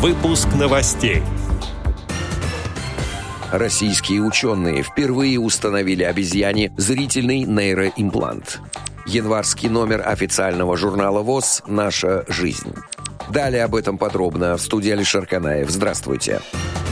Выпуск новостей. Российские ученые впервые установили обезьяне зрительный нейроимплант. Январский номер официального журнала ВОЗ «Наша жизнь». Далее об этом подробно в студии Алишер Канаев. Здравствуйте. Здравствуйте.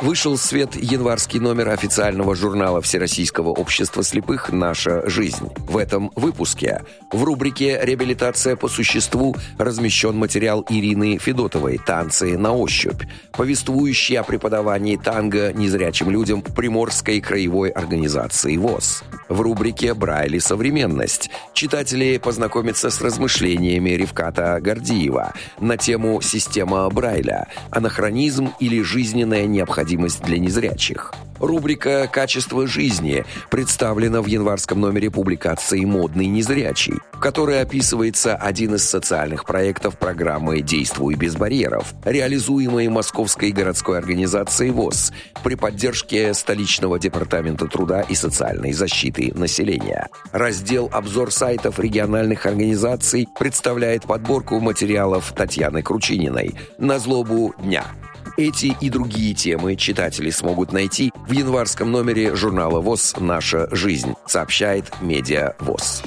Вышел в свет январский номер официального журнала Всероссийского общества слепых «Наша жизнь». В этом выпуске в рубрике «Реабилитация по существу» размещен материал Ирины Федотовой «Танцы на ощупь», повествующий о преподавании танго незрячим людям Приморской краевой организации ВОЗ. В рубрике «Брайли. Современность» читатели познакомятся с размышлениями Ревката Гордиева на тему «Система Брайля. Анахронизм или жизненная необходимость для незрячих». Рубрика «Качество жизни» представлена в январском номере публикации «Модный незрячий», в которой описывается один из социальных проектов программы «Действуй без барьеров», реализуемой Московской городской организацией ВОЗ при поддержке столичного департамента труда и социальной защиты населения. Раздел «Обзор сайтов региональных организаций» представляет подборку материалов Татьяны Кручининой «На злобу дня». Эти и другие темы читатели смогут найти в январском номере журнала ВОЗ «Наша жизнь», сообщает Медиа ВОЗ.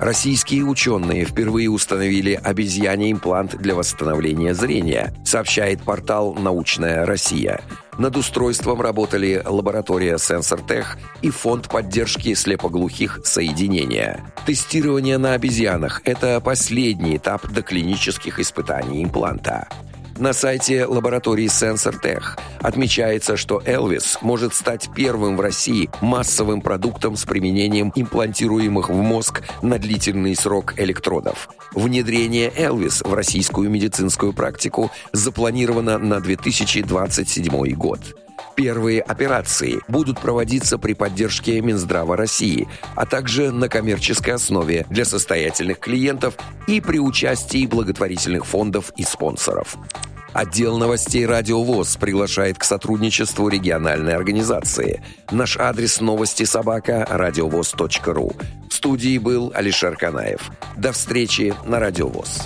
Российские ученые впервые установили обезьяний имплант для восстановления зрения, сообщает портал «Научная Россия». Над устройством работали лаборатория SensorTech и фонд поддержки слепоглухих соединения. Тестирование на обезьянах – это последний этап доклинических испытаний импланта. На сайте лаборатории SensorTech отмечается, что Elvis может стать первым в России массовым продуктом с применением имплантируемых в мозг на длительный срок электродов. Внедрение Elvis в российскую медицинскую практику запланировано на 2027 год. Первые операции будут проводиться при поддержке Минздрава России, а также на коммерческой основе для состоятельных клиентов и при участии благотворительных фондов и спонсоров. Отдел новостей «Радио ВОЗ» приглашает к сотрудничеству региональной организации. Наш адрес новости собака – радиовоз.ру. В студии был Алишер Канаев. До встречи на «Радио ВОЗ».